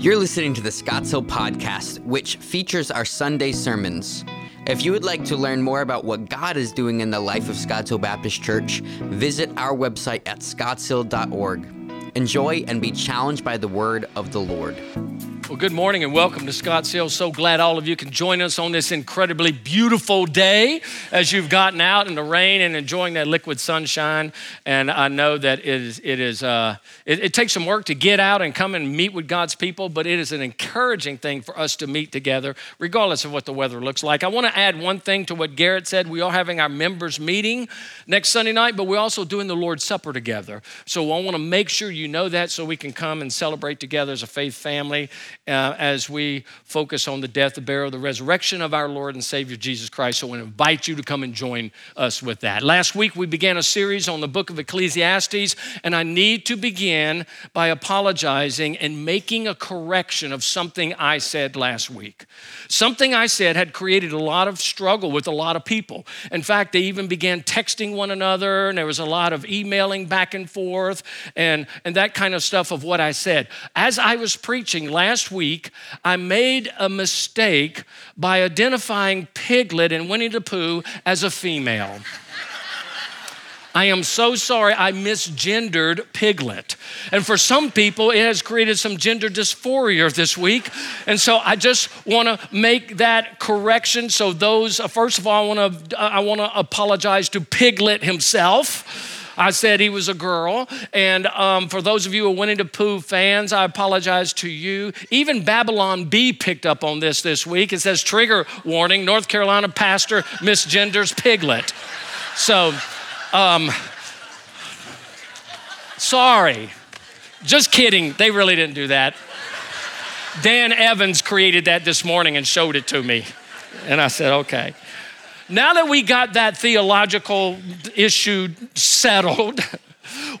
You're listening to the Scotts Hill Podcast, which features our Sunday sermons. If you would like to learn more about what God is doing in the life of Scotts Hill Baptist Church, visit our website at scottshill.org. Enjoy and be challenged by the word of the Lord. Well, good morning and welcome to Scotts Hill. So glad all of you can join us on this incredibly beautiful day as you've gotten out in the rain and enjoying that liquid sunshine. And I know that it is, it, is uh, it, it takes some work to get out and come and meet with God's people, but it is an encouraging thing for us to meet together, regardless of what the weather looks like. I want to add one thing to what Garrett said. We are having our members' meeting next Sunday night, but we're also doing the Lord's Supper together. So I want to make sure you know that so we can come and celebrate together as a faith family uh, as we focus on the death, the burial, the resurrection of our Lord and Savior Jesus Christ. So I invite you to come and join us with that. Last week, we began a series on the book of Ecclesiastes, and I need to begin by apologizing and making a correction of something I said last week. Something I said had created a lot of struggle with a lot of people. In fact, they even began texting one another, and there was a lot of emailing back and forth and, and that kind of stuff of what I said. As I was preaching last week, week, I made a mistake by identifying Piglet and Winnie the Pooh as a female. I am so sorry I misgendered Piglet. And for some people, it has created some gender dysphoria this week. And so I just want to make that correction. So, those, uh, first of all, I want to uh, I want to apologize to Piglet himself I said he was a girl. And um, for those of you who are Winnie the Pooh fans, I apologize to you. Even Babylon Bee picked up on this this week. It says, trigger warning North Carolina pastor misgenders piglet. So, um, sorry. Just kidding. They really didn't do that. Dan Evans created that this morning and showed it to me. And I said, okay. Now that we got that theological issue settled,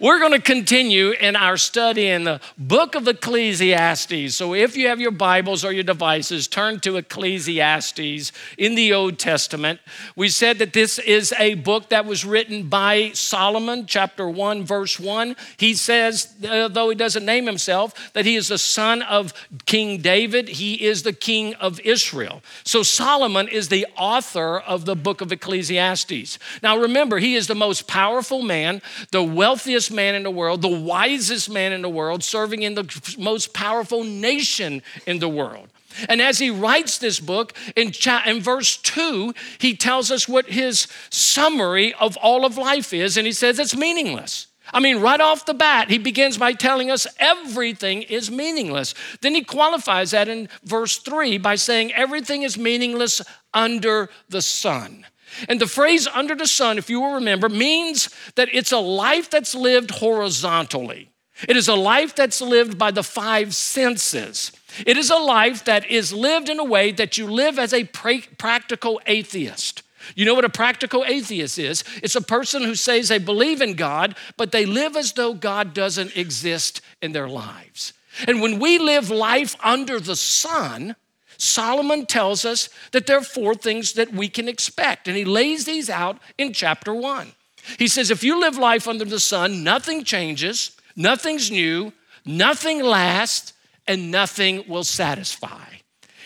We're going to continue in our study in the book of Ecclesiastes. So if you have your Bibles or your devices, turn to Ecclesiastes in the Old Testament. We said that this is a book that was written by Solomon, chapter 1, verse 1. He says, uh, though he doesn't name himself, that he is the son of King David, he is the king of Israel. So Solomon is the author of the book of Ecclesiastes. Now remember, he is the most powerful man, the wealthiest man in the world, the wisest man in the world, serving in the most powerful nation in the world. And as he writes this book, in, cha- in verse 2, he tells us what his summary of all of life is, and he says it's meaningless. I mean, right off the bat, he begins by telling us everything is meaningless. Then he qualifies that in verse 3 by saying everything is meaningless under the sun. And the phrase under the sun, if you will remember, means that it's a life that's lived horizontally. It is a life that's lived by the five senses. It is a life that is lived in a way that you live as a pra- practical atheist. You know what a practical atheist is? It's a person who says they believe in God, but they live as though God doesn't exist in their lives. And when we live life under the sun, Solomon tells us that there are four things that we can expect, and he lays these out in chapter one. He says, if you live life under the sun, nothing changes, nothing's new, nothing lasts, and nothing will satisfy.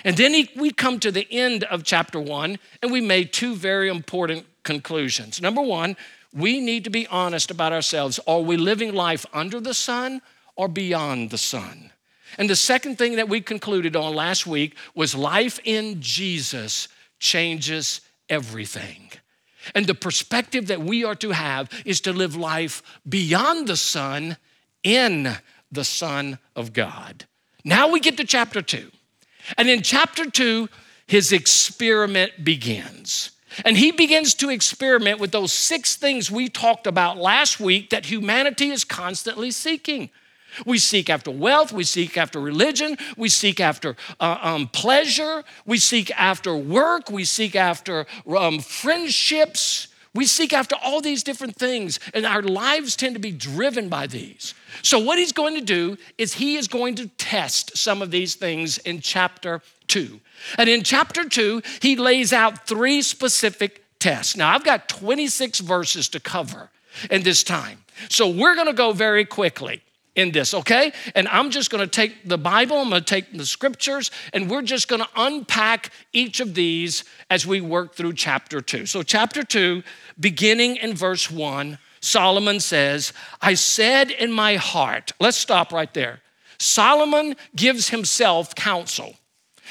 And then he, we come to the end of chapter one, and we made two very important conclusions. Number one, we need to be honest about ourselves. Are we living life under the sun or beyond the sun? And the second thing that we concluded on last week was life in Jesus changes everything. And the perspective that we are to have is to live life beyond the sun in the Son of God. Now we get to chapter two. And in chapter two, his experiment begins. And he begins to experiment with those six things we talked about last week that humanity is constantly seeking we seek after wealth, we seek after religion, we seek after uh, um, pleasure, we seek after work, we seek after um, friendships, we seek after all these different things, and our lives tend to be driven by these. So, what he's going to do is he is going to test some of these things in chapter two. And in chapter two, he lays out three specific tests. Now, I've got 26 verses to cover in this time. So, we're going to go very quickly. In this, okay? And I'm just gonna take the Bible, I'm gonna take the scriptures, and we're just gonna unpack each of these as we work through chapter two. So, chapter two, beginning in verse one, Solomon says, I said in my heart, let's stop right there. Solomon gives himself counsel.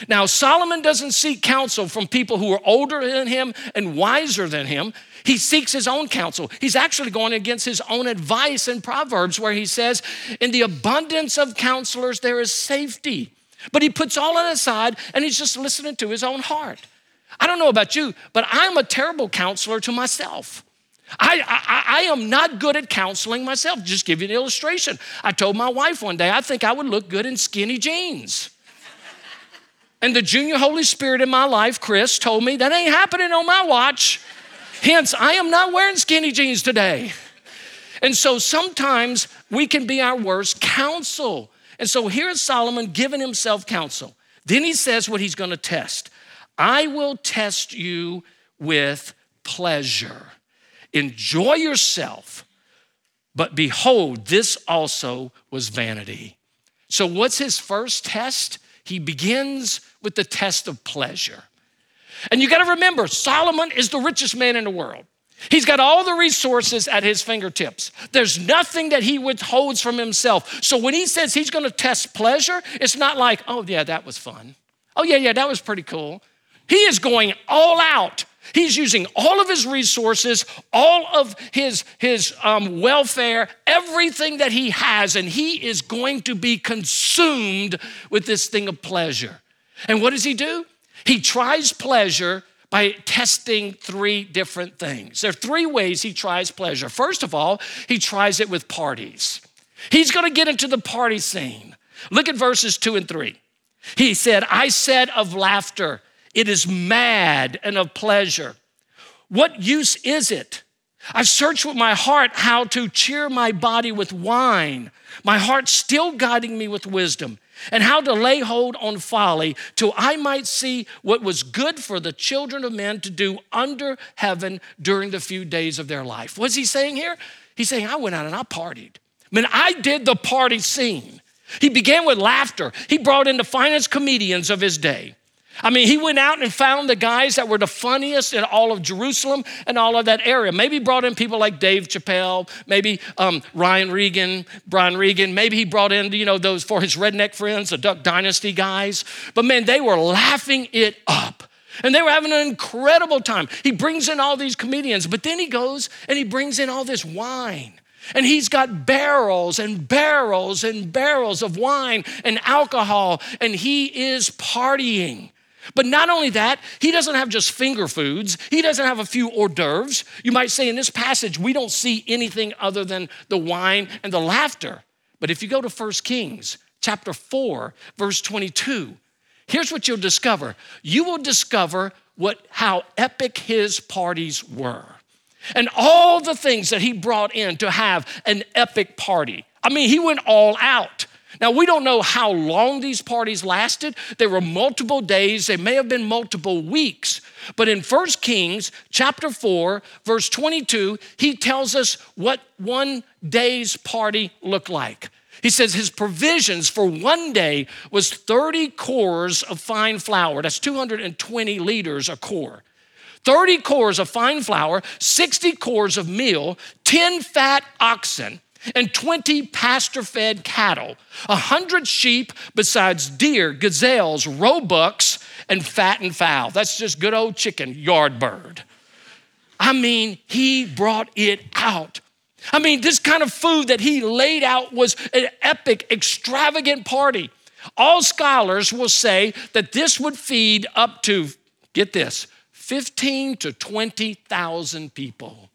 Now, Solomon doesn't seek counsel from people who are older than him and wiser than him. He seeks his own counsel. He's actually going against his own advice in Proverbs, where he says, In the abundance of counselors, there is safety. But he puts all that aside and he's just listening to his own heart. I don't know about you, but I'm a terrible counselor to myself. I, I, I, am not good at counseling myself. Just give you an illustration. I told my wife one day, I think I would look good in skinny jeans. And the junior Holy Spirit in my life, Chris, told me that ain't happening on my watch. Hence, I am not wearing skinny jeans today. And so sometimes we can be our worst counsel. And so here's Solomon giving himself counsel. Then he says what he's going to test I will test you with pleasure. Enjoy yourself, but behold, this also was vanity. So, what's his first test? He begins with the test of pleasure. And you got to remember, Solomon is the richest man in the world. He's got all the resources at his fingertips. There's nothing that he withholds from himself. So when he says he's going to test pleasure, it's not like, oh, yeah, that was fun. Oh, yeah, yeah, that was pretty cool. He is going all out. He's using all of his resources, all of his, his um, welfare, everything that he has, and he is going to be consumed with this thing of pleasure. And what does he do? He tries pleasure by testing three different things. There are three ways he tries pleasure. First of all, he tries it with parties. He's going to get into the party scene. Look at verses two and three. He said, I said of laughter, it is mad and of pleasure. What use is it? I've searched with my heart how to cheer my body with wine, my heart still guiding me with wisdom and how to lay hold on folly till I might see what was good for the children of men to do under heaven during the few days of their life. What's he saying here? He's saying, I went out and I partied. I mean, I did the party scene. He began with laughter. He brought in the finest comedians of his day. I mean, he went out and found the guys that were the funniest in all of Jerusalem and all of that area. Maybe brought in people like Dave Chappelle, maybe um, Ryan Regan, Brian Regan. Maybe he brought in, you know, those for his redneck friends, the Duck Dynasty guys. But man, they were laughing it up. And they were having an incredible time. He brings in all these comedians, but then he goes and he brings in all this wine. And he's got barrels and barrels and barrels of wine and alcohol, and he is partying. But not only that, he doesn't have just finger foods, he doesn't have a few hors d'oeuvres. You might say in this passage, we don't see anything other than the wine and the laughter. But if you go to 1 Kings chapter 4, verse 22, here's what you'll discover. You will discover what how epic his parties were. And all the things that he brought in to have an epic party. I mean, he went all out. Now, we don't know how long these parties lasted. There were multiple days, they may have been multiple weeks. But in 1 Kings chapter 4, verse 22, he tells us what one day's party looked like. He says his provisions for one day was 30 cors of fine flour. That's 220 liters a cor. 30 cors of fine flour, 60 cors of meal, 10 fat oxen, and 20 pasture fed cattle, 100 sheep, besides deer, gazelles, roebucks, and fattened fowl. That's just good old chicken, yard bird. I mean, he brought it out. I mean, this kind of food that he laid out was an epic, extravagant party. All scholars will say that this would feed up to, get this, 15 to 20,000 people.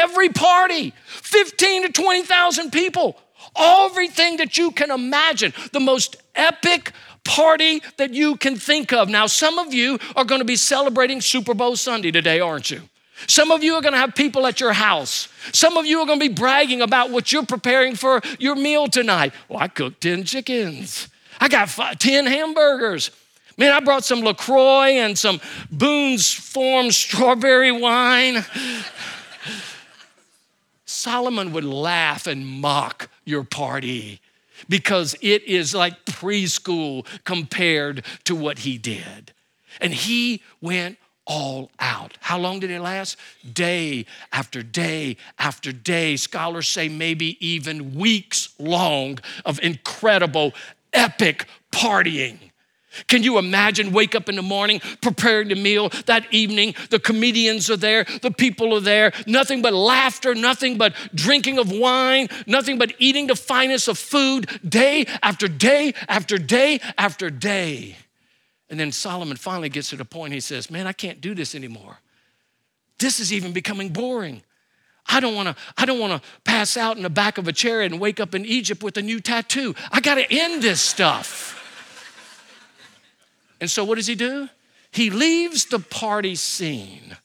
Every party, 15 to 20,000 people. Everything that you can imagine. The most epic party that you can think of. Now, some of you are going to be celebrating Super Bowl Sunday today, aren't you? Some of you are going to have people at your house. Some of you are going to be bragging about what you're preparing for your meal tonight. Well, I cooked 10 chickens. I got five, 10 hamburgers. Man, I brought some LaCroix and some Boone's Farm strawberry wine. Solomon would laugh and mock your party because it is like preschool compared to what he did. And he went all out. How long did it last? Day after day after day. Scholars say maybe even weeks long of incredible, epic partying. Can you imagine wake up in the morning, preparing the meal that evening? The comedians are there, the people are there, nothing but laughter, nothing but drinking of wine, nothing but eating the finest of food day after day after day after day. And then Solomon finally gets to the point he says, Man, I can't do this anymore. This is even becoming boring. I don't want to I don't want to pass out in the back of a chariot and wake up in Egypt with a new tattoo. I got to end this stuff. And so what does he do? He leaves the party scene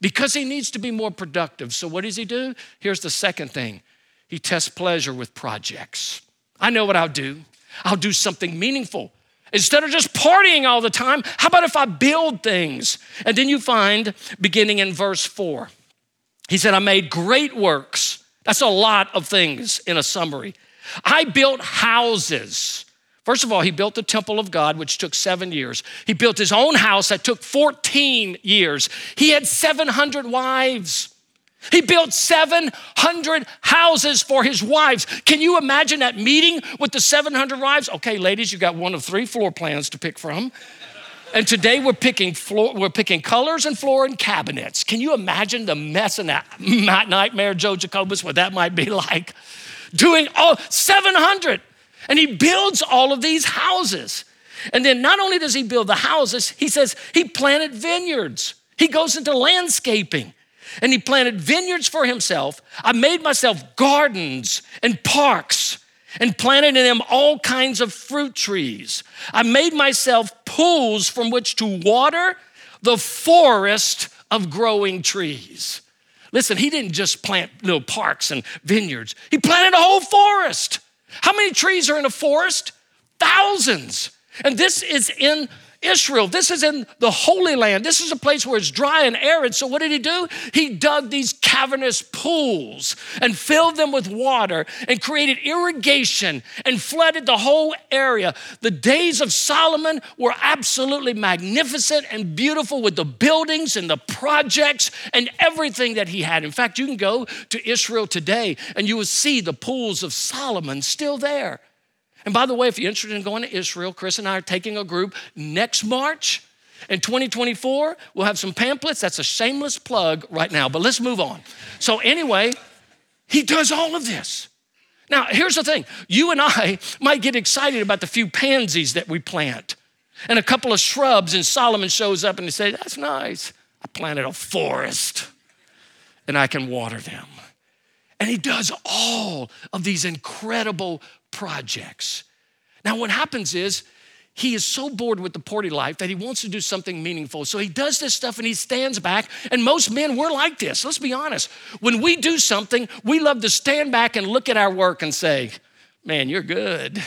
because he needs to be more productive. So what does he do? Here's the second thing. He tests pleasure with projects. I know what I'll do. I'll do something meaningful. Instead of just partying all the time, how about if I build things? And then you find, beginning in verse four, he said, I made great works. That's a lot of things in a summary. I built houses. First of all, he built the temple of God, which took seven years. He built his own house that took 14 years. He had 700 wives. He built 700 houses for his wives. Can you imagine that meeting with the 700 wives? Okay, ladies, you got one of three floor plans to pick from. And today we're picking floor, we're picking colors and floor and cabinets. Can you imagine the mess and that nightmare, Joe Jacobus, what that might be like? Doing all 700. And he builds all of these houses. And then not only does he build the houses, he says he planted vineyards. He goes into landscaping and he planted vineyards for himself. I made myself gardens and parks and planted in them all kinds of fruit trees. I made myself pools from which to water the forest of growing trees. Listen, he didn't just plant little parks and vineyards, he planted a whole forest. How many trees are in a forest? Thousands. And this is in Israel. This is in the Holy Land. This is a place where it's dry and arid. So, what did he do? He dug these cavernous pools and filled them with water and created irrigation and flooded the whole area. The days of Solomon were absolutely magnificent and beautiful with the buildings and the projects and everything that he had. In fact, you can go to Israel today and you will see the pools of Solomon still there. And by the way, if you're interested in going to Israel, Chris and I are taking a group next March. In 2024, we'll have some pamphlets. That's a shameless plug right now, but let's move on. So, anyway, he does all of this. Now, here's the thing you and I might get excited about the few pansies that we plant and a couple of shrubs, and Solomon shows up and he says, That's nice. I planted a forest and I can water them. And he does all of these incredible projects. Now, what happens is he is so bored with the party life that he wants to do something meaningful. So he does this stuff and he stands back. And most men, we're like this. Let's be honest. When we do something, we love to stand back and look at our work and say, Man, you're good.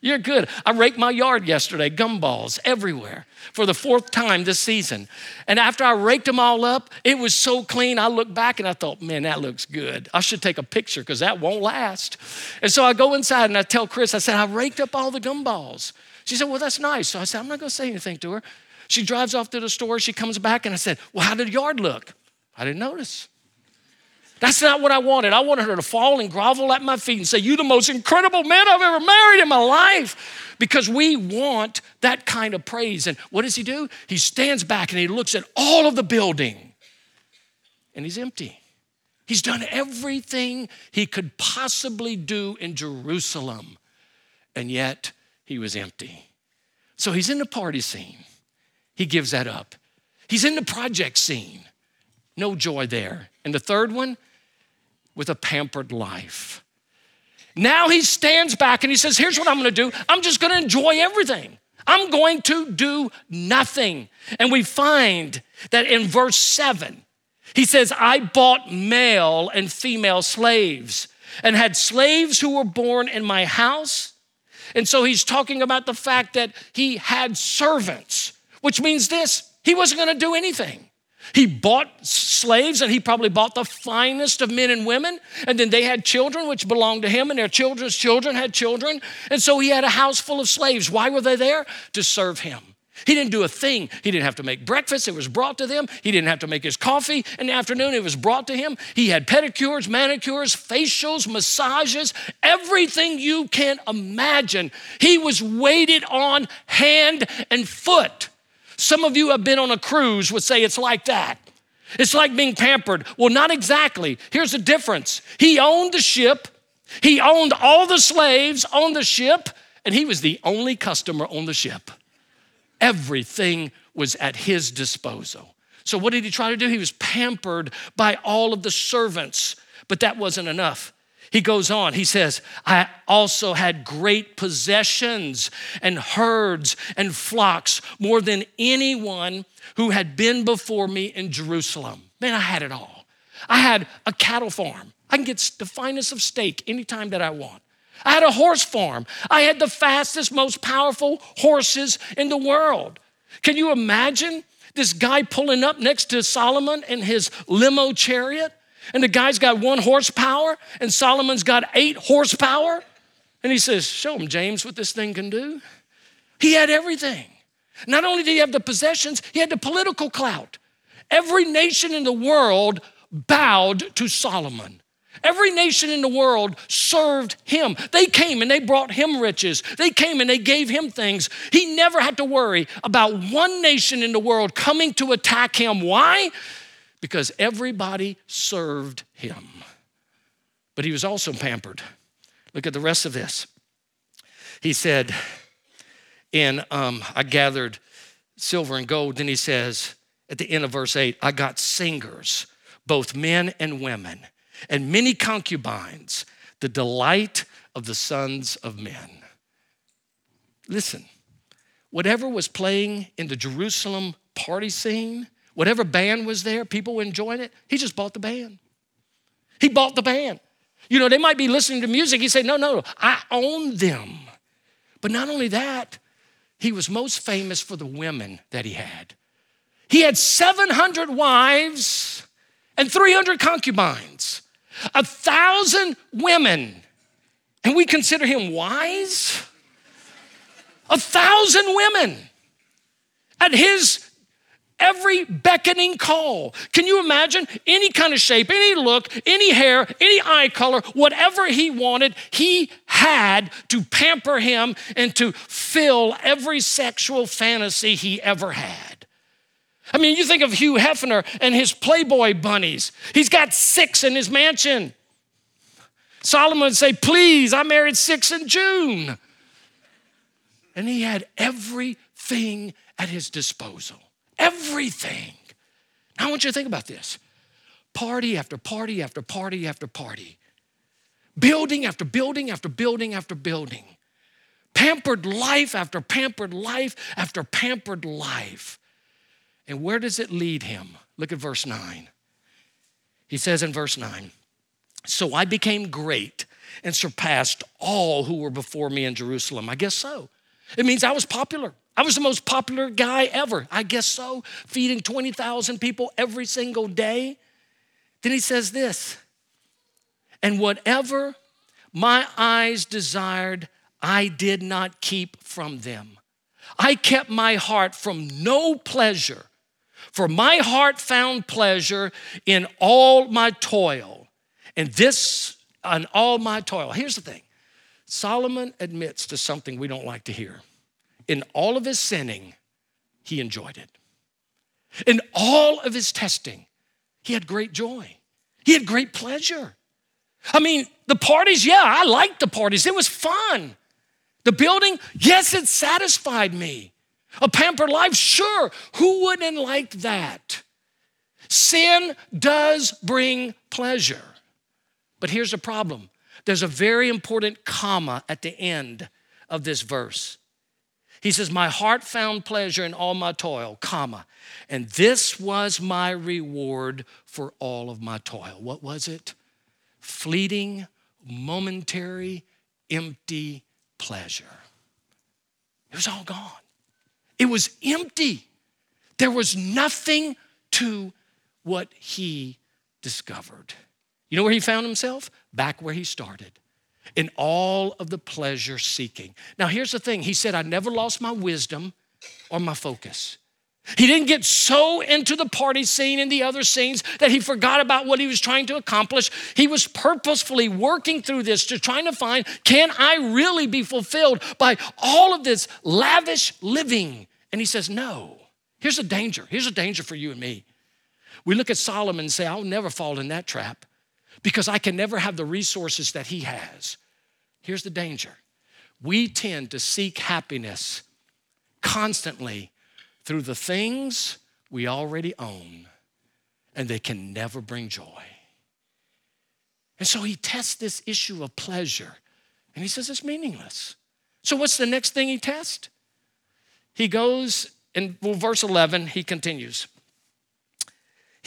You're good. I raked my yard yesterday, gumballs everywhere for the fourth time this season. And after I raked them all up, it was so clean. I looked back and I thought, man, that looks good. I should take a picture because that won't last. And so I go inside and I tell Chris, I said, I raked up all the gumballs. She said, well, that's nice. So I said, I'm not going to say anything to her. She drives off to the store. She comes back and I said, well, how did the yard look? I didn't notice. That's not what I wanted. I wanted her to fall and grovel at my feet and say, You're the most incredible man I've ever married in my life. Because we want that kind of praise. And what does he do? He stands back and he looks at all of the building and he's empty. He's done everything he could possibly do in Jerusalem, and yet he was empty. So he's in the party scene. He gives that up. He's in the project scene. No joy there. And the third one, with a pampered life. Now he stands back and he says, Here's what I'm gonna do I'm just gonna enjoy everything. I'm going to do nothing. And we find that in verse 7, he says, I bought male and female slaves and had slaves who were born in my house. And so he's talking about the fact that he had servants, which means this he wasn't gonna do anything. He bought slaves and he probably bought the finest of men and women. And then they had children which belonged to him, and their children's children had children. And so he had a house full of slaves. Why were they there? To serve him. He didn't do a thing. He didn't have to make breakfast, it was brought to them. He didn't have to make his coffee in the afternoon, it was brought to him. He had pedicures, manicures, facials, massages, everything you can imagine. He was waited on hand and foot. Some of you have been on a cruise would say it's like that. It's like being pampered. Well, not exactly. Here's the difference He owned the ship, he owned all the slaves on the ship, and he was the only customer on the ship. Everything was at his disposal. So, what did he try to do? He was pampered by all of the servants, but that wasn't enough. He goes on, he says, I also had great possessions and herds and flocks more than anyone who had been before me in Jerusalem. Man, I had it all. I had a cattle farm. I can get the finest of steak anytime that I want. I had a horse farm. I had the fastest, most powerful horses in the world. Can you imagine this guy pulling up next to Solomon in his limo chariot? And the guy's got one horsepower, and Solomon's got eight horsepower. And he says, Show him, James, what this thing can do. He had everything. Not only did he have the possessions, he had the political clout. Every nation in the world bowed to Solomon. Every nation in the world served him. They came and they brought him riches. They came and they gave him things. He never had to worry about one nation in the world coming to attack him. Why? Because everybody served him. But he was also pampered. Look at the rest of this. He said, and um, I gathered silver and gold. Then he says at the end of verse 8, I got singers, both men and women, and many concubines, the delight of the sons of men. Listen, whatever was playing in the Jerusalem party scene, Whatever band was there, people were enjoying it. He just bought the band. He bought the band. You know, they might be listening to music. He said, No, no, I own them. But not only that, he was most famous for the women that he had. He had 700 wives and 300 concubines, a thousand women. And we consider him wise? A thousand women. At his every beckoning call. Can you imagine any kind of shape, any look, any hair, any eye color, whatever he wanted, he had to pamper him and to fill every sexual fantasy he ever had. I mean, you think of Hugh Hefner and his Playboy bunnies. He's got six in his mansion. Solomon would say, Please, I married six in June. And he had everything at his disposal. Everything. Now, I want you to think about this party after party after party after party, building after building after building after building, pampered life after pampered life after pampered life. And where does it lead him? Look at verse 9. He says in verse 9, So I became great and surpassed all who were before me in Jerusalem. I guess so. It means I was popular. I was the most popular guy ever. I guess so, feeding 20,000 people every single day. Then he says this, and whatever my eyes desired, I did not keep from them. I kept my heart from no pleasure, for my heart found pleasure in all my toil. And this, on all my toil. Here's the thing Solomon admits to something we don't like to hear in all of his sinning, he enjoyed it. In all of his testing, he had great joy. He had great pleasure. I mean, the parties, yeah, I liked the parties. It was fun. The building, yes, it satisfied me. A pampered life, sure. Who wouldn't like that? Sin does bring pleasure. But here's the problem there's a very important comma at the end of this verse. He says, My heart found pleasure in all my toil, comma, and this was my reward for all of my toil. What was it? Fleeting, momentary, empty pleasure. It was all gone. It was empty. There was nothing to what he discovered. You know where he found himself? Back where he started. In all of the pleasure seeking. Now, here's the thing He said, I never lost my wisdom or my focus. He didn't get so into the party scene and the other scenes that he forgot about what he was trying to accomplish. He was purposefully working through this to trying to find can I really be fulfilled by all of this lavish living? And he says, No. Here's a danger. Here's a danger for you and me. We look at Solomon and say, I'll never fall in that trap because I can never have the resources that he has. Here's the danger we tend to seek happiness constantly through the things we already own, and they can never bring joy. And so he tests this issue of pleasure, and he says it's meaningless. So, what's the next thing he tests? He goes in well, verse 11, he continues.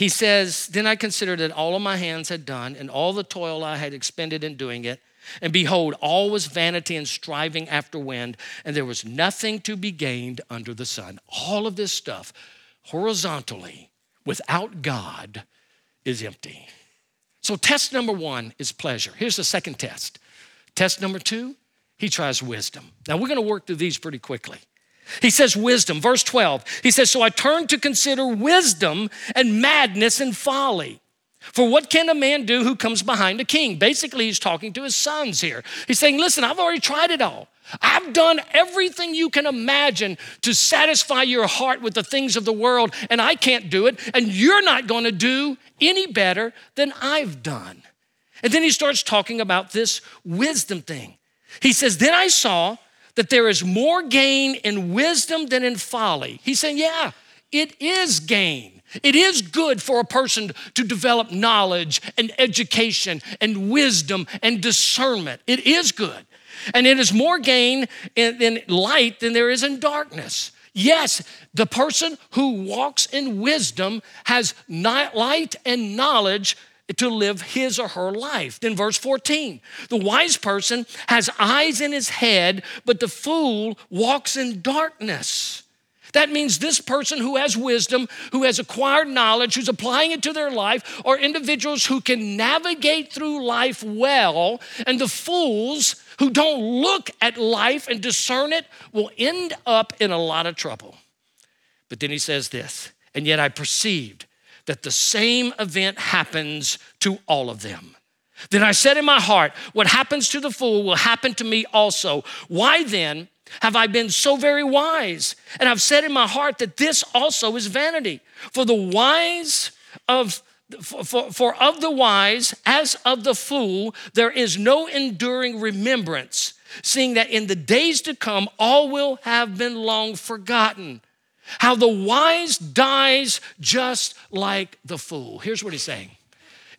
He says, Then I considered that all of my hands had done, and all the toil I had expended in doing it, and behold, all was vanity and striving after wind, and there was nothing to be gained under the sun. All of this stuff, horizontally, without God, is empty. So, test number one is pleasure. Here's the second test. Test number two, he tries wisdom. Now, we're going to work through these pretty quickly. He says, wisdom, verse 12. He says, So I turned to consider wisdom and madness and folly. For what can a man do who comes behind a king? Basically, he's talking to his sons here. He's saying, Listen, I've already tried it all. I've done everything you can imagine to satisfy your heart with the things of the world, and I can't do it, and you're not going to do any better than I've done. And then he starts talking about this wisdom thing. He says, Then I saw that there is more gain in wisdom than in folly. He's saying, Yeah, it is gain. It is good for a person to develop knowledge and education and wisdom and discernment. It is good. And it is more gain in, in, light than there is in darkness. Yes, the person who walks in wisdom has light and knowledge to live his or her life. Then, verse 14 the wise person has eyes in his head, but the fool walks in darkness. That means this person who has wisdom, who has acquired knowledge, who's applying it to their life, are individuals who can navigate through life well. And the fools who don't look at life and discern it will end up in a lot of trouble. But then he says this, and yet I perceived that the same event happens to all of them. Then I said in my heart, What happens to the fool will happen to me also. Why then? have I been so very wise? And I've said in my heart that this also is vanity. For the wise of for, for, for of the wise as of the fool, there is no enduring remembrance, seeing that in the days to come all will have been long forgotten. How the wise dies just like the fool. Here's what he's saying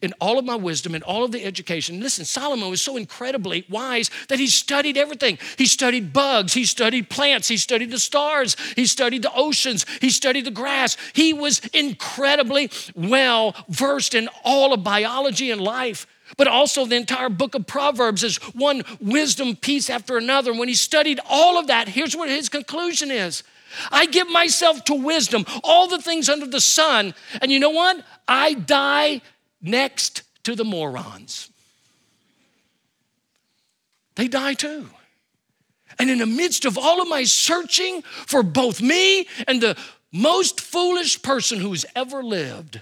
in all of my wisdom and all of the education. Listen, Solomon was so incredibly wise that he studied everything. He studied bugs, he studied plants, he studied the stars, he studied the oceans, he studied the grass. He was incredibly well versed in all of biology and life. But also, the entire book of Proverbs is one wisdom piece after another. And when he studied all of that, here's what his conclusion is I give myself to wisdom, all the things under the sun. And you know what? I die next to the morons. They die too. And in the midst of all of my searching for both me and the most foolish person who's ever lived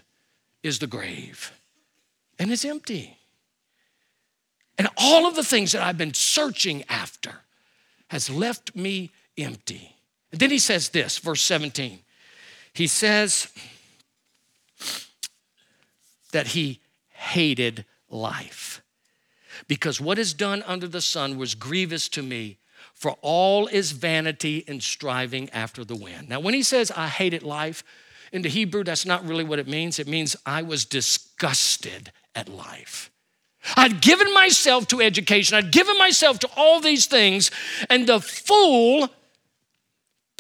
is the grave. And it's empty. And all of the things that I've been searching after has left me empty. And then he says this, verse 17. He says, that he hated life. Because what is done under the sun was grievous to me, for all is vanity and striving after the wind. Now, when he says, I hated life, in the Hebrew, that's not really what it means. It means I was disgusted at life. I'd given myself to education, I'd given myself to all these things, and the fool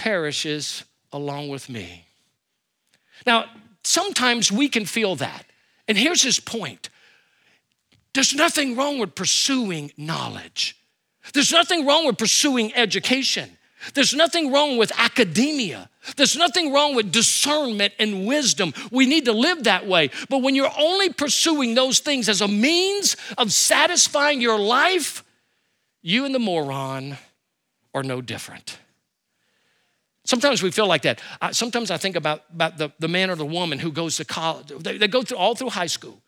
perishes along with me. Now, sometimes we can feel that. And here's his point there's nothing wrong with pursuing knowledge, there's nothing wrong with pursuing education. There's nothing wrong with academia. There's nothing wrong with discernment and wisdom. We need to live that way. But when you're only pursuing those things as a means of satisfying your life, you and the moron are no different. Sometimes we feel like that. sometimes I think about, about the, the man or the woman who goes to college. They, they go through all through high school.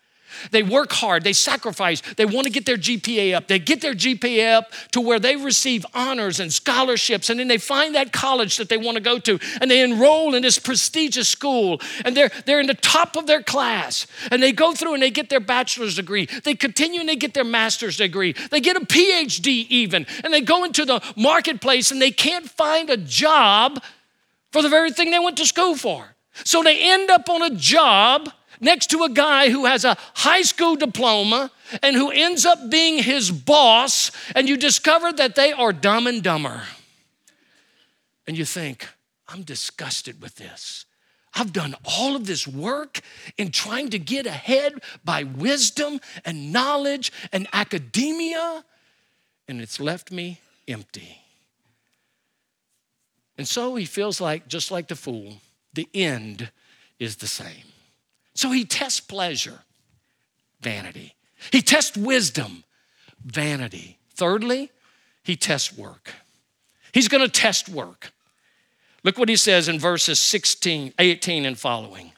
They work hard, they sacrifice, they want to get their GPA up. They get their GPA up to where they receive honors and scholarships, and then they find that college that they want to go to, and they enroll in this prestigious school, and they're, they're in the top of their class, and they go through and they get their bachelor's degree. They continue and they get their master's degree. They get a PhD even, and they go into the marketplace and they can't find a job for the very thing they went to school for. So they end up on a job next to a guy who has a high school diploma and who ends up being his boss, and you discover that they are dumb and dumber. And you think, I'm disgusted with this. I've done all of this work in trying to get ahead by wisdom and knowledge and academia, and it's left me empty. And so he feels like, just like the fool, the end is the same. So he tests pleasure, vanity. He tests wisdom, vanity. Thirdly, he tests work. He's going to test work. Look what he says in verses 16, 18 and following.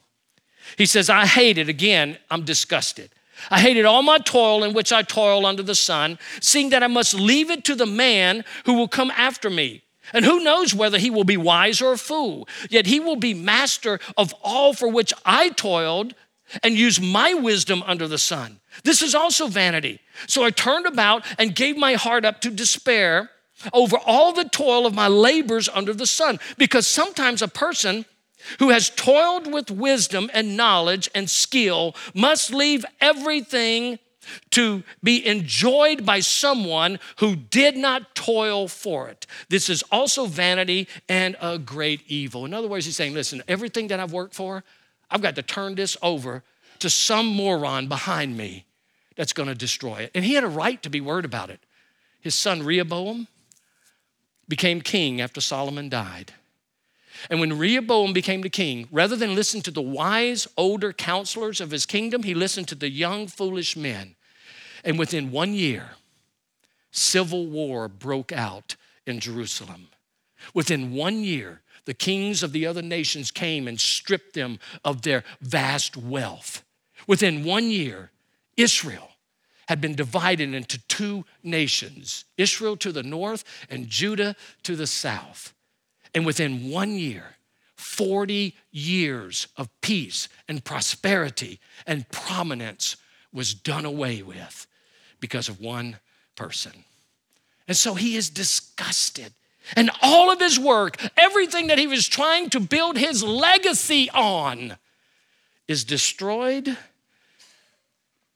He says, I hate it. Again, I'm disgusted. I hated all my toil in which I toil under the sun, seeing that I must leave it to the man who will come after me. And who knows whether he will be wise or a fool? Yet he will be master of all for which I toiled and used my wisdom under the sun. This is also vanity. So I turned about and gave my heart up to despair over all the toil of my labors under the sun. Because sometimes a person who has toiled with wisdom and knowledge and skill must leave everything to be enjoyed by someone who did not toil for it. This is also vanity and a great evil. In other words, he's saying, listen, everything that I've worked for, I've got to turn this over to some moron behind me that's going to destroy it. And he had a right to be worried about it. His son Rehoboam became king after Solomon died. And when Rehoboam became the king, rather than listen to the wise older counselors of his kingdom, he listened to the young foolish men. And within one year, civil war broke out in Jerusalem. Within one year, the kings of the other nations came and stripped them of their vast wealth. Within one year, Israel had been divided into two nations Israel to the north and Judah to the south. And within one year, 40 years of peace and prosperity and prominence was done away with because of one person. And so he is disgusted. And all of his work, everything that he was trying to build his legacy on, is destroyed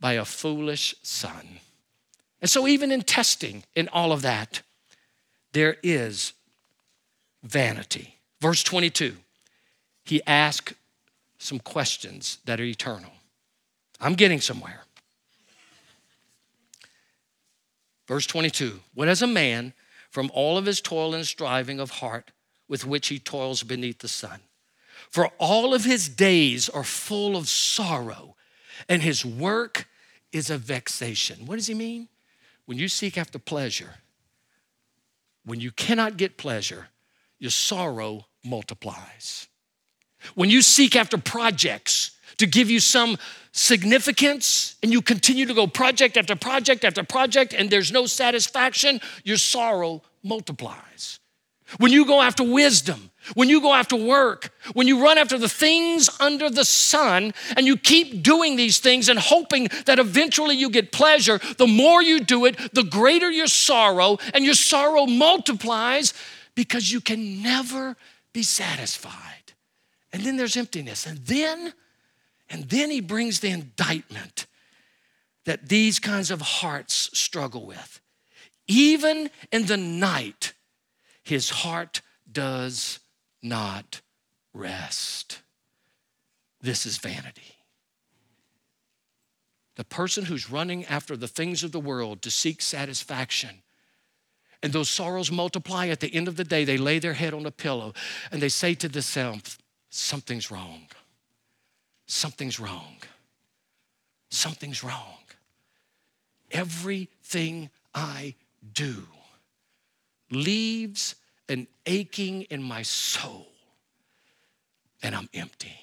by a foolish son. And so, even in testing, in all of that, there is vanity. Verse 22, he asked some questions that are eternal. I'm getting somewhere. Verse 22 What has a man from all of his toil and striving of heart with which he toils beneath the sun? For all of his days are full of sorrow, and his work is a vexation. What does he mean? When you seek after pleasure, when you cannot get pleasure, your sorrow multiplies. When you seek after projects to give you some significance and you continue to go project after project after project and there's no satisfaction, your sorrow multiplies. When you go after wisdom, when you go after work, when you run after the things under the sun and you keep doing these things and hoping that eventually you get pleasure, the more you do it, the greater your sorrow, and your sorrow multiplies because you can never be satisfied. And then there's emptiness. And then, and then he brings the indictment that these kinds of hearts struggle with. Even in the night, his heart does not rest. This is vanity. The person who's running after the things of the world to seek satisfaction And those sorrows multiply. At the end of the day, they lay their head on a pillow and they say to themselves, Something's wrong. Something's wrong. Something's wrong. Everything I do leaves an aching in my soul, and I'm empty.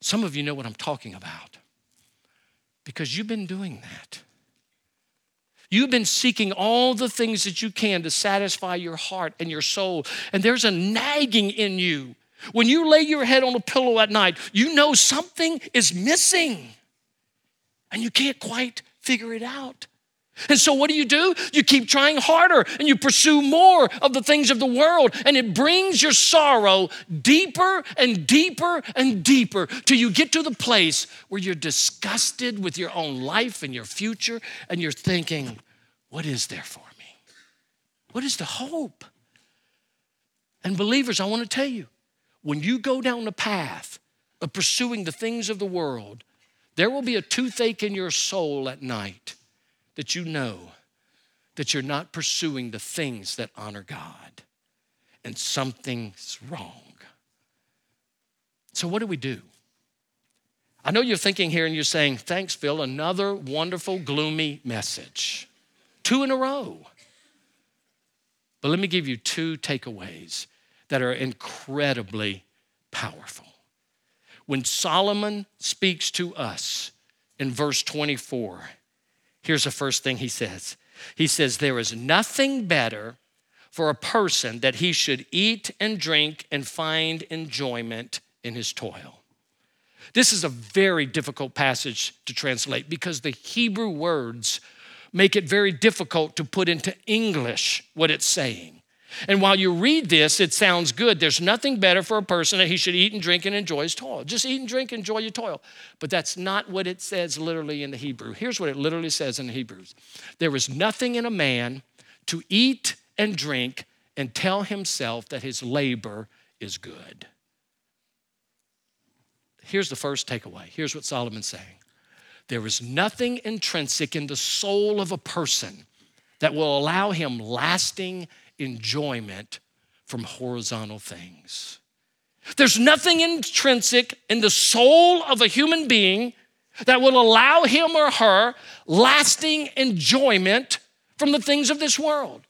Some of you know what I'm talking about because you've been doing that. You've been seeking all the things that you can to satisfy your heart and your soul, and there's a nagging in you. When you lay your head on a pillow at night, you know something is missing, and you can't quite figure it out. And so, what do you do? You keep trying harder and you pursue more of the things of the world, and it brings your sorrow deeper and deeper and deeper till you get to the place where you're disgusted with your own life and your future, and you're thinking, What is there for me? What is the hope? And, believers, I want to tell you, when you go down the path of pursuing the things of the world, there will be a toothache in your soul at night that you know that you're not pursuing the things that honor God and something's wrong. So, what do we do? I know you're thinking here and you're saying, Thanks, Phil, another wonderful, gloomy message. Two in a row. But let me give you two takeaways that are incredibly powerful. When Solomon speaks to us in verse 24, Here's the first thing he says He says, There is nothing better for a person that he should eat and drink and find enjoyment in his toil. This is a very difficult passage to translate because the Hebrew words make it very difficult to put into English what it's saying. And while you read this, it sounds good. There's nothing better for a person that he should eat and drink and enjoy his toil. Just eat and drink, enjoy your toil. But that's not what it says literally in the Hebrew. Here's what it literally says in the Hebrews There is nothing in a man to eat and drink and tell himself that his labor is good. Here's the first takeaway. Here's what Solomon's saying there is nothing intrinsic in the soul of a person that will allow him lasting enjoyment from horizontal things. There's nothing intrinsic in the soul of a human being that will allow him or her lasting enjoyment from the things of this world.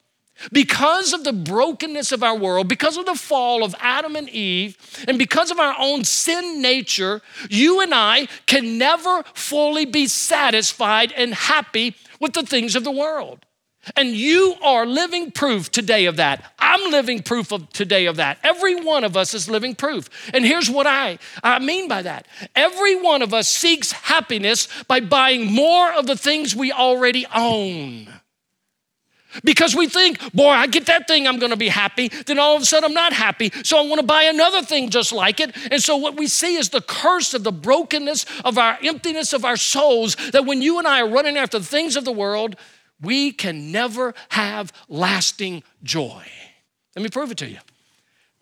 Because of the brokenness of our world, because of the fall of Adam and Eve, and because of our own sin nature, you and I can never fully be satisfied and happy with the things of the world. And you are living proof today of that. I'm living proof of today of that. Every one of us is living proof. And here's what I, I mean by that. Every one of us seeks happiness by buying more of the things we already own. Because we think, boy, I get that thing, I'm gonna be happy. Then all of a sudden, I'm not happy. So I wanna buy another thing just like it. And so what we see is the curse of the brokenness of our emptiness of our souls that when you and I are running after the things of the world, we can never have lasting joy. Let me prove it to you.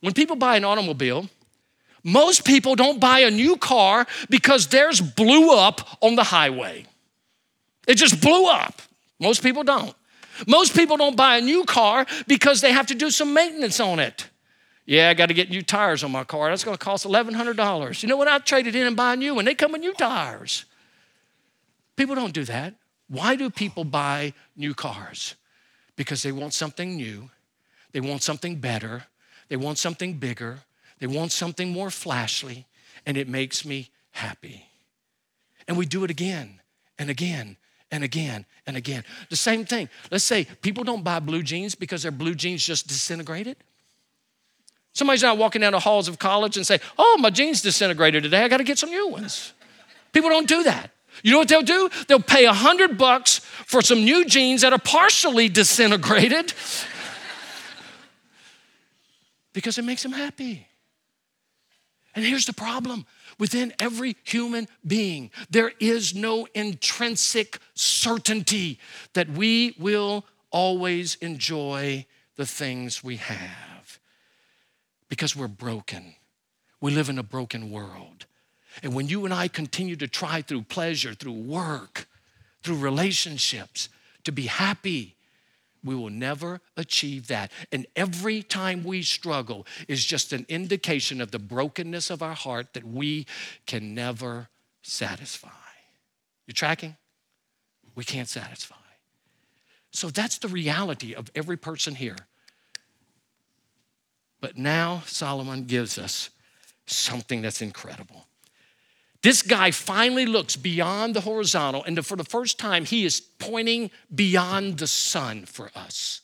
When people buy an automobile, most people don't buy a new car because theirs blew up on the highway. It just blew up. Most people don't. Most people don't buy a new car because they have to do some maintenance on it. Yeah, I got to get new tires on my car. That's going to cost $1,100. You know what? I traded in and buy new one. They come with new tires. People don't do that. Why do people buy new cars? Because they want something new, they want something better, they want something bigger, they want something more flashly, and it makes me happy. And we do it again and again and again and again. The same thing. Let's say people don't buy blue jeans because their blue jeans just disintegrated. Somebody's not walking down the halls of college and say, "Oh, my jeans disintegrated today. I got to get some new ones." People don't do that. You know what they'll do? They'll pay a hundred bucks for some new jeans that are partially disintegrated because it makes them happy. And here's the problem within every human being, there is no intrinsic certainty that we will always enjoy the things we have because we're broken. We live in a broken world. And when you and I continue to try through pleasure, through work, through relationships, to be happy we will never achieve that. And every time we struggle is just an indication of the brokenness of our heart that we can never satisfy. You tracking? We can't satisfy. So that's the reality of every person here. But now Solomon gives us something that's incredible. This guy finally looks beyond the horizontal, and for the first time, he is pointing beyond the sun for us.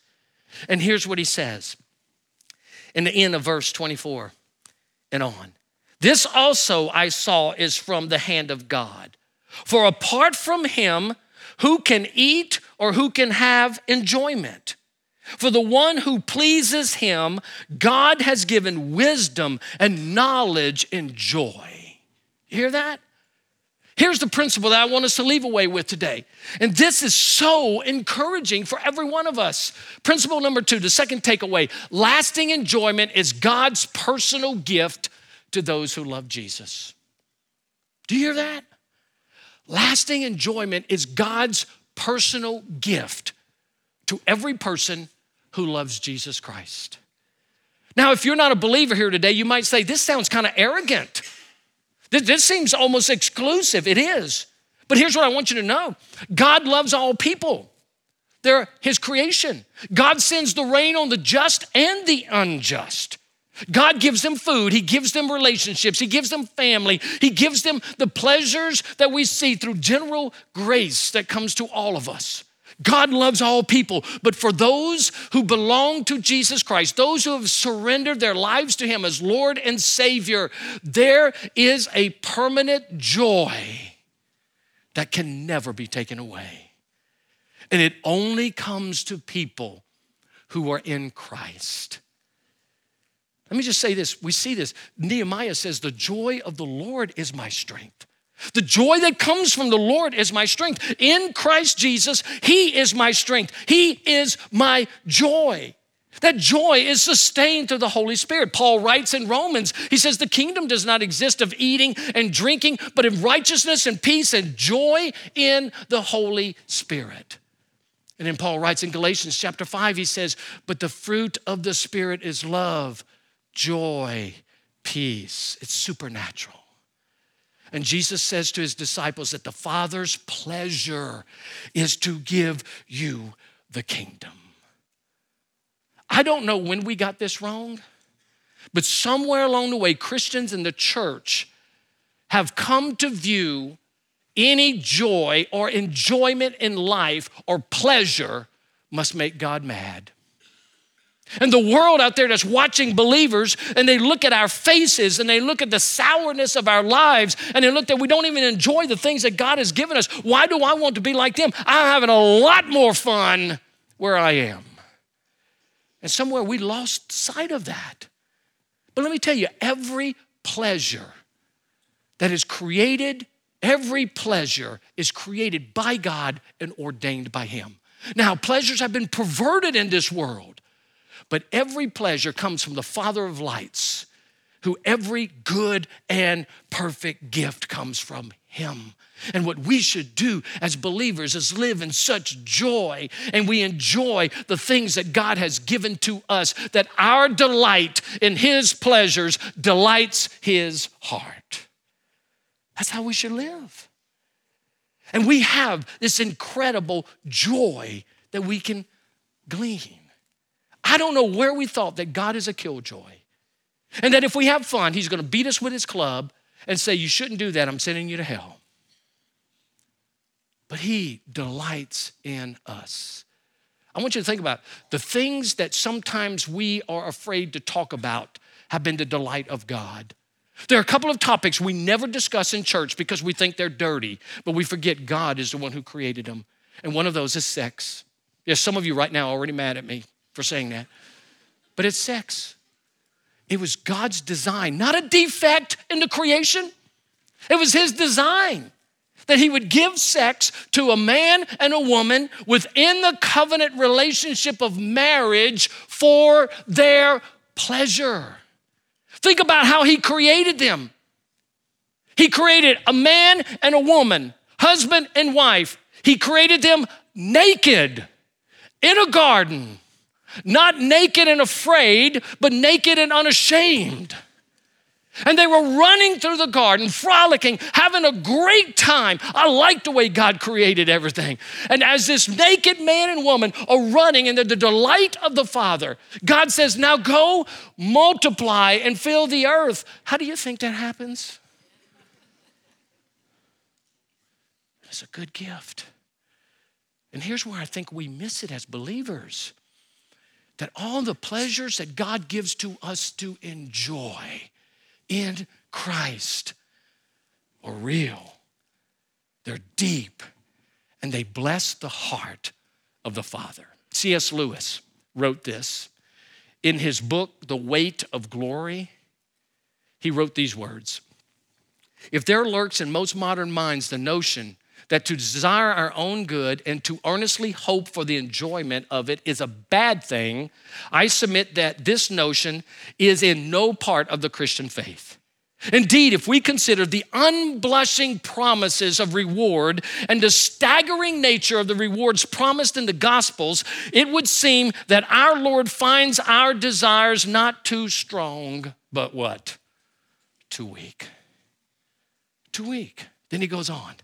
And here's what he says in the end of verse 24 and on. This also I saw is from the hand of God. For apart from him, who can eat or who can have enjoyment? For the one who pleases him, God has given wisdom and knowledge and joy. Hear that? Here's the principle that I want us to leave away with today. And this is so encouraging for every one of us. Principle number two, the second takeaway lasting enjoyment is God's personal gift to those who love Jesus. Do you hear that? Lasting enjoyment is God's personal gift to every person who loves Jesus Christ. Now, if you're not a believer here today, you might say, This sounds kind of arrogant. This, seems almost exclusive. It is. But here's what I want you to know God loves all people, they're His creation. God sends the rain on the just and the unjust. God gives them food, He gives them relationships, He gives them family, He gives them the pleasures that we see through general grace that comes to all of us. God loves all people, but for those who belong to Jesus Christ, those who have surrendered their lives to Him as Lord and Savior, there is a permanent joy that can never be taken away. And it only comes to people who are in Christ. Let me just say this. We see this. Nehemiah says, The joy of the Lord is my strength. The joy that comes from the Lord is my strength. In Christ Jesus, He is my strength. He is my joy. That joy is sustained through the Holy Spirit. Paul writes in Romans, he says, The kingdom does not exist of eating and drinking, but in righteousness and peace and joy in the Holy Spirit. And then Paul writes in Galatians chapter 5, he says, But the fruit of the Spirit is love, joy, peace. It's supernatural. And Jesus says to his disciples that the Father's pleasure is to give you the kingdom. I don't know when we got this wrong, but somewhere along the way, Christians in the church have come to view any joy or enjoyment in life or pleasure must make God mad. And the world out there that's watching believers and they look at our faces and they look at the sourness of our lives and they look that we don't even enjoy the things that God has given us. Why do I want to be like them? I'm having a lot more fun where I am. And somewhere we lost sight of that. But let me tell you, every pleasure that is created, every pleasure is created by God and ordained by Him. Now, pleasures have been perverted in this world. But every pleasure comes from the Father of lights, who every good and perfect gift comes from Him. And what we should do as believers is live in such joy and we enjoy the things that God has given to us, that our delight in His pleasures delights His heart. That's how we should live. And we have this incredible joy that we can glean. I don't know where we thought that God is a killjoy. And that if we have fun, he's going to beat us with his club and say, You shouldn't do that. I'm sending you to hell. But he delights in us. I want you to think about the things that sometimes we are afraid to talk about have been the delight of God. There are a couple of topics we never discuss in church because we think they're dirty, but we forget God is the one who created them. And one of those is sex. Yes, some of you right now are already mad at me for saying that. But it's sex. It was God's design, not a defect in the creation. It was His design that He would give sex to a man and a woman within the covenant relationship of marriage for their pleasure. Think about how He created them. He created a man and a woman, husband and wife. He created them naked in a garden, not naked and afraid, but naked and unashamed. And they were running through the garden, frolicking, having a great time. I like the way God created everything. And as this naked man and woman are running in the, the delight of the Father, God says, Now go multiply and fill the earth. How do you think that happens? It's a good gift. And here's where I think we miss it as believers that all the pleasures that God gives to us to enjoy in Christ are real, they're deep, and they bless the heart of the Father. C.S. Lewis wrote this in his book, The Weight of Glory. He wrote these words If there lurks in most modern minds the notion that to desire our own good and to earnestly hope for the enjoyment of it is a bad thing, I submit that this notion is in no part of the Christian faith. Indeed, if we consider the unblushing promises of reward and the staggering nature of the rewards promised in the Gospels, it would seem that our Lord finds our desires not too strong, but what? Too weak. Too weak. Then he goes on.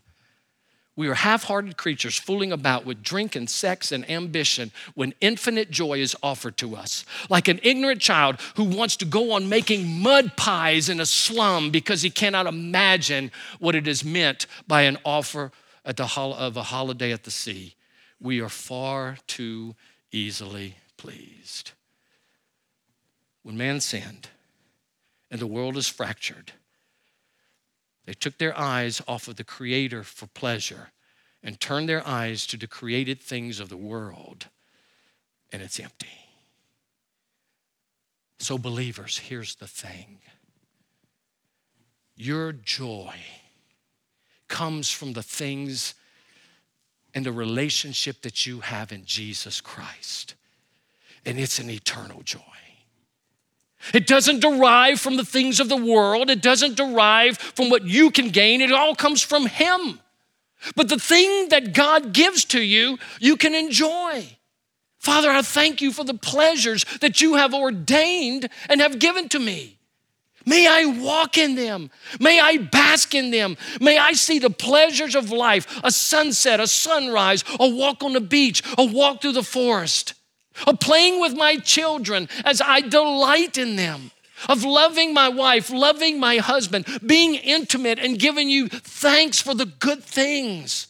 We are half hearted creatures fooling about with drink and sex and ambition when infinite joy is offered to us. Like an ignorant child who wants to go on making mud pies in a slum because he cannot imagine what it is meant by an offer at the hol- of a holiday at the sea. We are far too easily pleased. When man sinned and the world is fractured, they took their eyes off of the Creator for pleasure and turned their eyes to the created things of the world, and it's empty. So, believers, here's the thing your joy comes from the things and the relationship that you have in Jesus Christ, and it's an eternal joy. It doesn't derive from the things of the world. It doesn't derive from what you can gain. It all comes from Him. But the thing that God gives to you, you can enjoy. Father, I thank you for the pleasures that you have ordained and have given to me. May I walk in them. May I bask in them. May I see the pleasures of life a sunset, a sunrise, a walk on the beach, a walk through the forest of playing with my children as I delight in them, of loving my wife, loving my husband, being intimate and giving you thanks for the good things.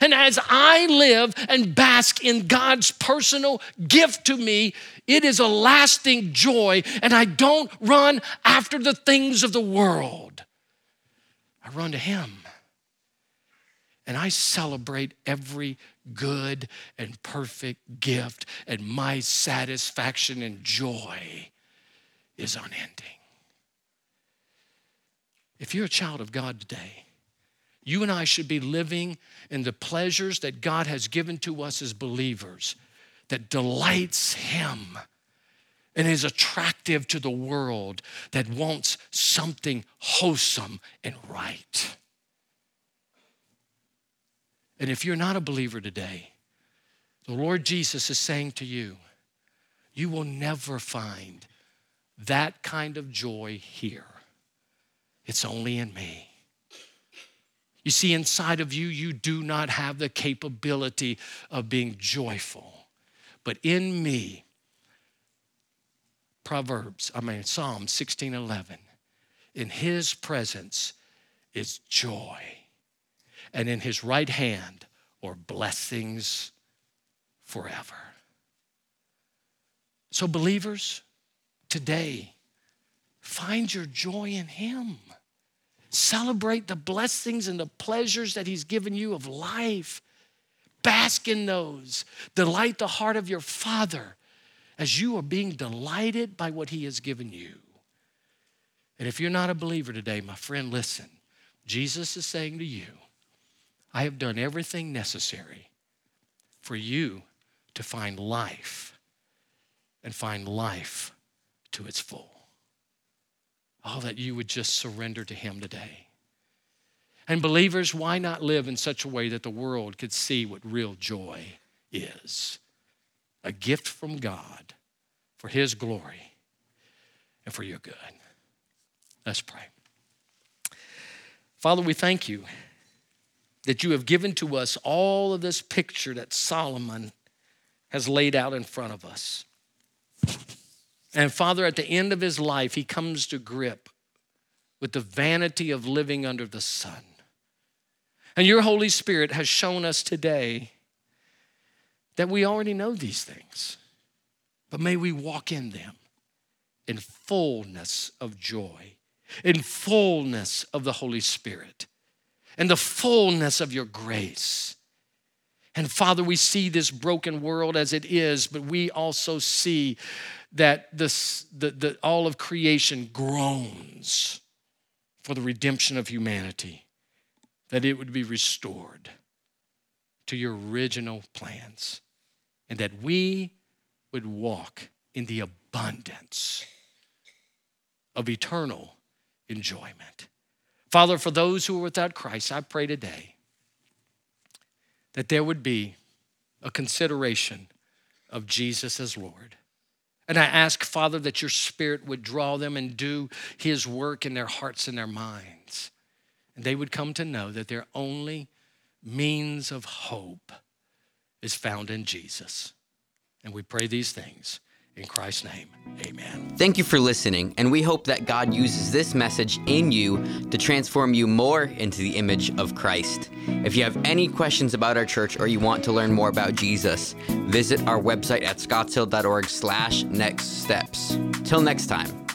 And as I live and bask in God's personal gift to me, it is a lasting joy, and I don't run after the things of the world. I run to Him. And I celebrate every good and perfect gift, and my satisfaction and joy is unending. If you're a child of God today, you and I should be living in the pleasures that God has given to us as believers that delights Him and is attractive to the world that wants something wholesome and right. And if you're not a believer today, the Lord Jesus is saying to you, you will never find that kind of joy here. It's only in me. You see, inside of you, you do not have the capability of being joyful. But in me, Proverbs, I mean, Psalm 16 11, in his presence is joy and in his right hand are blessings forever. So, believers, today, find your joy in him. Celebrate the blessings and the pleasures that he's given you of life. Bask in those. Delight the heart of your Father as you are being delighted by what he has given you. And if you're not a believer today, my friend, listen. Jesus is saying to you, I have done everything necessary for you to find life and find life to its full. All that you would just surrender to Him today. And believers, why not live in such a way that the world could see what real joy is? a gift from God for His glory and for your good. Let's pray. Father, we thank you that you have given to us all of this picture that Solomon has laid out in front of us. And Father, at the end of his life, he comes to grip with the vanity of living under the sun. And your Holy Spirit has shown us today that we already know these things, but may we walk in them in fullness of joy, in fullness of the Holy Spirit, in the fullness of your grace. And Father, we see this broken world as it is, but we also see that this, the, the, all of creation groans for the redemption of humanity, that it would be restored to your original plans, and that we would walk in the abundance of eternal enjoyment. Father, for those who are without Christ, I pray today that there would be a consideration of Jesus as Lord. And I ask, Father, that your Spirit would draw them and do His work in their hearts and their minds. And they would come to know that their only means of hope is found in Jesus. And we pray these things in Christ's name, amen. Thank you for listening, and we hope that God uses this message in you to transform you more into the image of Christ. If you have any questions about our church or you want to learn more about Jesus, visit our website at scottshill.org slash next steps. Till next time.